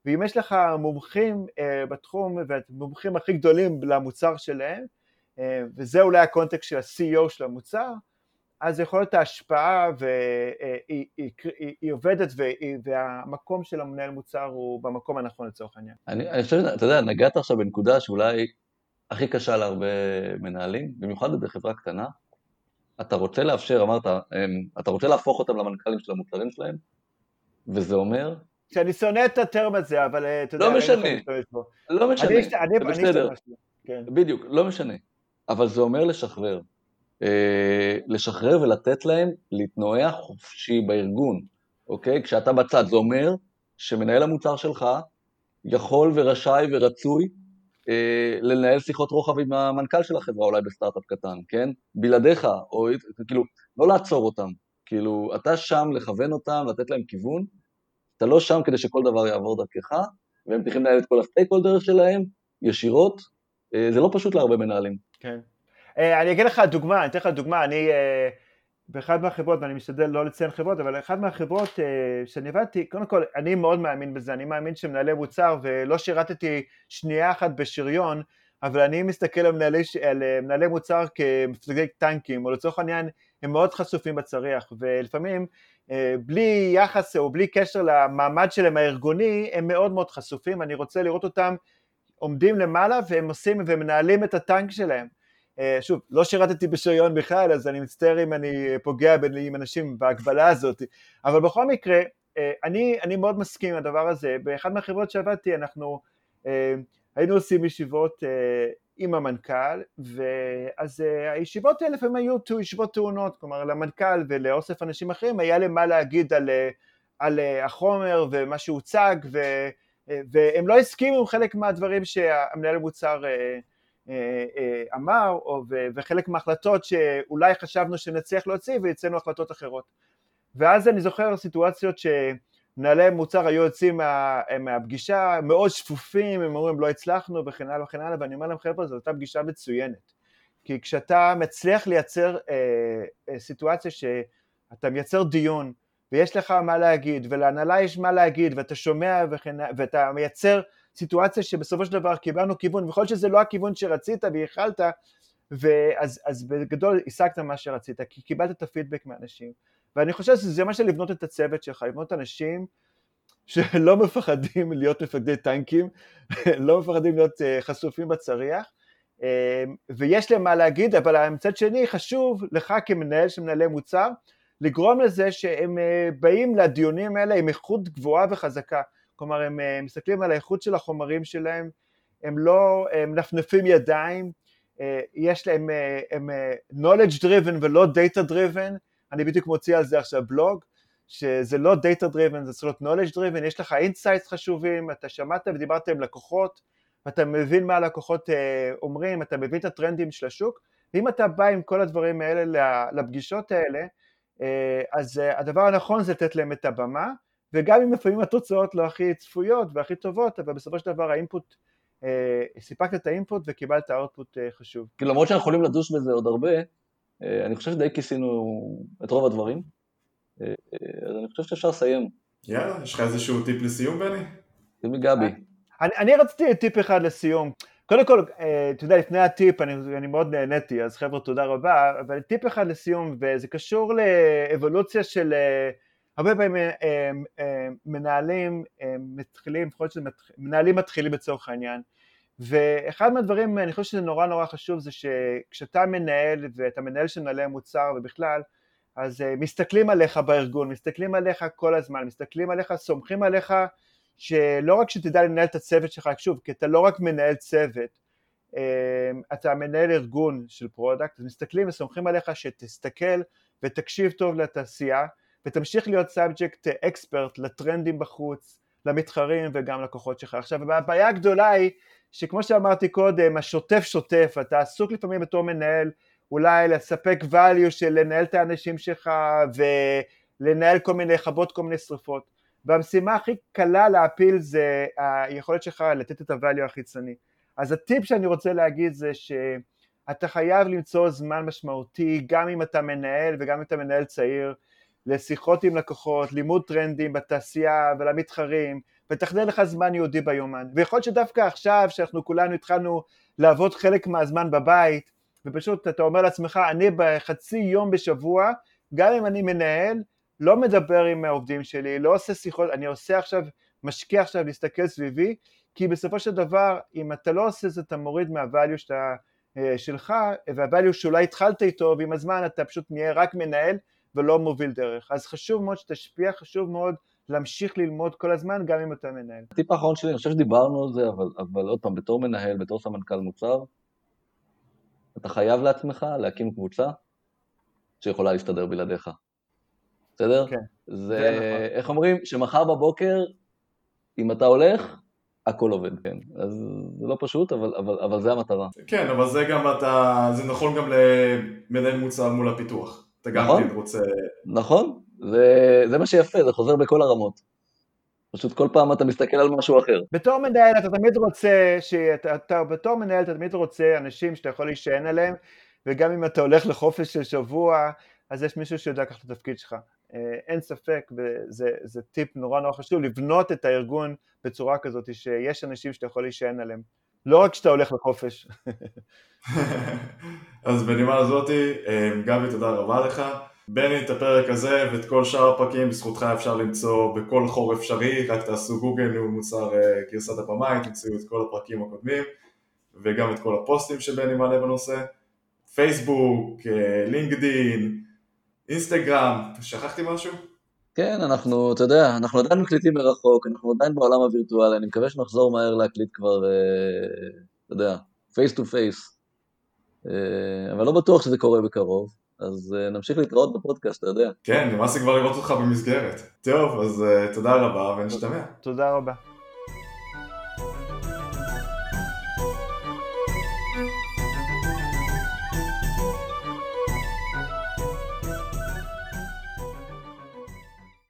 Speaker 3: ואם יש לך מומחים uh, בתחום והמומחים הכי גדולים למוצר שלהם, uh, וזה אולי הקונטקסט של ה-CEO של המוצר, אז יכול להיות ההשפעה והיא היא, היא, היא עובדת והיא, והמקום של המנהל מוצר הוא במקום הנכון לצורך העניין.
Speaker 1: אני, אני חושב, אתה יודע, נגעת עכשיו בנקודה שאולי הכי קשה להרבה מנהלים, במיוחד בחברה קטנה. אתה רוצה לאפשר, אמרת, אתה רוצה להפוך אותם למנכ"לים של המוצרים שלהם, וזה אומר...
Speaker 3: שאני שונא את הטרם הזה, אבל אה, אתה
Speaker 1: יודע, לא משנה, לא משנה,
Speaker 3: אני, בסדר,
Speaker 1: כן. בדיוק, לא משנה, אבל זה אומר לשחרר. אה, לשחרר ולתת להם להתנועע חופשי בארגון, אוקיי? כשאתה בצד, זה אומר שמנהל המוצר שלך יכול ורשאי ורצוי אה, לנהל שיחות רוחב עם המנכ"ל של החברה אולי בסטארט-אפ קטן, כן? בלעדיך, או כאילו, לא לעצור אותם, כאילו, אתה שם לכוון אותם, לתת להם כיוון, אתה לא שם כדי שכל דבר יעבור דרכך, והם צריכים לנהל את כל הסטייק הולדר שלהם, ישירות, אה, זה לא פשוט להרבה מנהלים.
Speaker 3: כן. אה, אני אגיד לך דוגמה, אני אתן לך דוגמה, אני... באחד מהחברות, ואני משתדל לא לציין חברות, אבל אחת מהחברות שאני עבדתי, קודם כל, אני מאוד מאמין בזה, אני מאמין שמנהלי מוצר, ולא שירתתי שנייה אחת בשריון, אבל אני מסתכל על מנהלי, על אה, מנהלי מוצר כמפלגי טנקים, או לצורך העניין, הם מאוד חשופים בצריח, ולפעמים uh, בלי יחס או בלי קשר למעמד שלהם הארגוני, הם מאוד מאוד חשופים, אני רוצה לראות אותם עומדים למעלה והם עושים ומנהלים את הטנק שלהם. אה, שוב, לא שירתתי בשריון בכלל, אז אני מצטער אם אני פוגע עם אנשים בהגבלה הזאת, אבל בכל מקרה, אה, אני, אני מאוד מסכים עם הדבר הזה. באחד מהחברות שעבדתי, אנחנו אה, היינו עושים ישיבות עם המנכ"ל, ואז הישיבות האלה לפעמים היו ישיבות טעונות, כלומר למנכ"ל ולאוסף אנשים אחרים היה להם מה להגיד על, על החומר ומה שהוצג, ו, והם לא הסכימו עם חלק מהדברים שהמנהל המוצר אה, אה, אמר, וחלק מההחלטות שאולי חשבנו שנצליח להוציא ויצאנו החלטות אחרות. ואז אני זוכר סיטואציות שמנהלי מוצר היו יוצאים מה, מהפגישה מאוד שפופים, הם אומרים לא הצלחנו וכן הלאה וכן הלאה, ואני אומר להם חבר'ה זו הייתה פגישה מצוינת. כי כשאתה מצליח לייצר אה, אה, סיטואציה שאתה מייצר דיון ויש לך מה להגיד ולהנהלה יש מה להגיד ואתה שומע וכן, ואתה מייצר סיטואציה שבסופו של דבר קיבלנו כיוון, ויכול להיות שזה לא הכיוון שרצית ויכלת, ואז אז בגדול השגת מה שרצית, כי קיבלת את הפידבק מאנשים. ואני חושב שזה מה של לבנות את הצוות שלך, לבנות אנשים שלא [laughs] מפחדים להיות מפקדי טנקים, [laughs] לא מפחדים להיות uh, חשופים בצריח, uh, ויש להם מה להגיד, אבל מצד שני חשוב לך כמנהל של מנהלי מוצר, לגרום לזה שהם uh, באים לדיונים האלה עם איכות גבוהה וחזקה. כלומר הם אה, מסתכלים על האיכות של החומרים שלהם, הם לא מנפנפים ידיים, אה, יש להם, אה, הם knowledge driven ולא data driven, אני בדיוק מוציא על זה עכשיו בלוג, שזה לא data driven, זה צריך להיות knowledge driven, יש לך insights חשובים, אתה שמעת ודיברת עם לקוחות, ואתה מבין מה הלקוחות אומרים, אתה מבין את הטרנדים של השוק, ואם אתה בא עם כל הדברים האלה לפגישות האלה, אז הדבר הנכון זה לתת להם את הבמה, וגם אם לפעמים התוצאות לא הכי צפויות והכי טובות, אבל בסופו של דבר האינפוט, אה, סיפקת את האינפוט וקיבלת אאוטפוט אה, חשוב.
Speaker 1: כי למרות שאנחנו יכולים לדוש בזה עוד הרבה, אה, אני חושב שדי כיסינו את רוב הדברים, אה, אה, אז אני חושב שאפשר לסיים.
Speaker 2: יאללה, יש לך איזשהו טיפ לסיום, בני?
Speaker 1: זה מגבי.
Speaker 3: אני, אני רציתי טיפ אחד לסיום. קודם כל, אה, אתה יודע, לפני הטיפ, אני, אני מאוד נהניתי, אז חבר'ה, תודה רבה, אבל טיפ אחד לסיום, וזה קשור לאבולוציה של... הרבה פעמים מנהלים מתחילים, לפחות מנהלים מתחילים לצורך העניין, ואחד מהדברים, אני חושב שזה נורא נורא חשוב, זה שכשאתה מנהל, ואתה מנהל של מנהלי מוצר ובכלל, אז uh, מסתכלים עליך בארגון, מסתכלים עליך כל הזמן, מסתכלים עליך, סומכים עליך, שלא רק שתדע לנהל את הצוות שלך, שוב, כי אתה לא רק מנהל צוות, uh, אתה מנהל ארגון של product, אז מסתכלים וסומכים עליך שתסתכל ותקשיב טוב לתעשייה, ותמשיך להיות subject expert לטרנדים בחוץ, למתחרים וגם לקוחות שלך. עכשיו הבעיה הגדולה היא שכמו שאמרתי קודם, השוטף שוטף, אתה עסוק לפעמים בתור מנהל אולי לספק value של לנהל את האנשים שלך ולנהל כל מיני, לכבות כל מיני שרפות. והמשימה הכי קלה להפיל זה היכולת שלך לתת את ה-value החיצוני. אז הטיפ שאני רוצה להגיד זה שאתה חייב למצוא זמן משמעותי, גם אם אתה מנהל וגם אם אתה מנהל צעיר, לשיחות עם לקוחות, לימוד טרנדים בתעשייה ולמתחרים, ותחדיר לך זמן יהודי ביומן. ויכול להיות שדווקא עכשיו, שאנחנו כולנו התחלנו לעבוד חלק מהזמן בבית, ופשוט אתה אומר לעצמך, אני בחצי יום בשבוע, גם אם אני מנהל, לא מדבר עם העובדים שלי, לא עושה שיחות, אני עושה עכשיו, משקיע עכשיו להסתכל סביבי, כי בסופו של דבר, אם אתה לא עושה זה, אתה מוריד מהvalue שאתה, אה, שלך, והvalue שאולי התחלת איתו, ועם הזמן אתה פשוט נהיה רק מנהל ולא מוביל דרך. אז חשוב מאוד שתשפיע, חשוב מאוד להמשיך ללמוד כל הזמן, גם אם אתה מנהל.
Speaker 1: הטיפ האחרון שלי, אני חושב שדיברנו על זה, אבל, אבל עוד פעם, בתור מנהל, בתור סמנכ"ל מוצר, אתה חייב לעצמך להקים קבוצה שיכולה להסתדר בלעדיך. בסדר?
Speaker 3: כן.
Speaker 1: זה, זה נכון. איך אומרים? שמחר בבוקר, אם אתה הולך, הכל עובד, כן. אז זה לא פשוט, אבל, אבל, אבל זה המטרה.
Speaker 2: כן, אבל זה גם אתה, זה נכון גם למנהל מוצר מול הפיתוח. אתה גם נכון, כן רוצה...
Speaker 1: נכון, זה, זה מה שיפה, זה חוזר בכל הרמות. פשוט כל פעם אתה מסתכל על משהו אחר.
Speaker 3: בתור מנהל אתה תמיד רוצה, שאתה, אתה, בתור מנהל אתה תמיד רוצה אנשים שאתה יכול להישען עליהם, וגם אם אתה הולך לחופש של שבוע, אז יש מישהו שיודע לקחת את התפקיד שלך. אה, אין ספק, וזה טיפ נורא נורא חשוב, לבנות את הארגון בצורה כזאת, שיש אנשים שאתה יכול להישען עליהם. לא רק כשאתה הולך לחופש. [laughs]
Speaker 2: אז בנימה הזאתי, אה, גבי תודה רבה לך. בני, את הפרק הזה ואת כל שאר הפרקים בזכותך אפשר למצוא בכל חור אפשרי, רק תעשו גוגל ניהול מוצר אה, גרסת הבמאי, תמצאו את כל הפרקים הקודמים וגם את כל הפוסטים שבני מעלה בנושא, פייסבוק, אה, לינקדין, אינסטגרם, שכחתי משהו?
Speaker 1: כן, אנחנו, אתה יודע, אנחנו עדיין מקליטים מרחוק, אנחנו עדיין בעולם הווירטואלי, אני מקווה שנחזור מהר להקליט כבר, אה, אתה יודע, face to face, אבל לא בטוח שזה קורה בקרוב. אז uh, נמשיך להתראות בפודקאסט, אתה יודע.
Speaker 2: כן, נמאס לי כבר לראות אותך במסגרת. טוב, אז uh, תודה רבה ונשתמע.
Speaker 3: תודה רבה.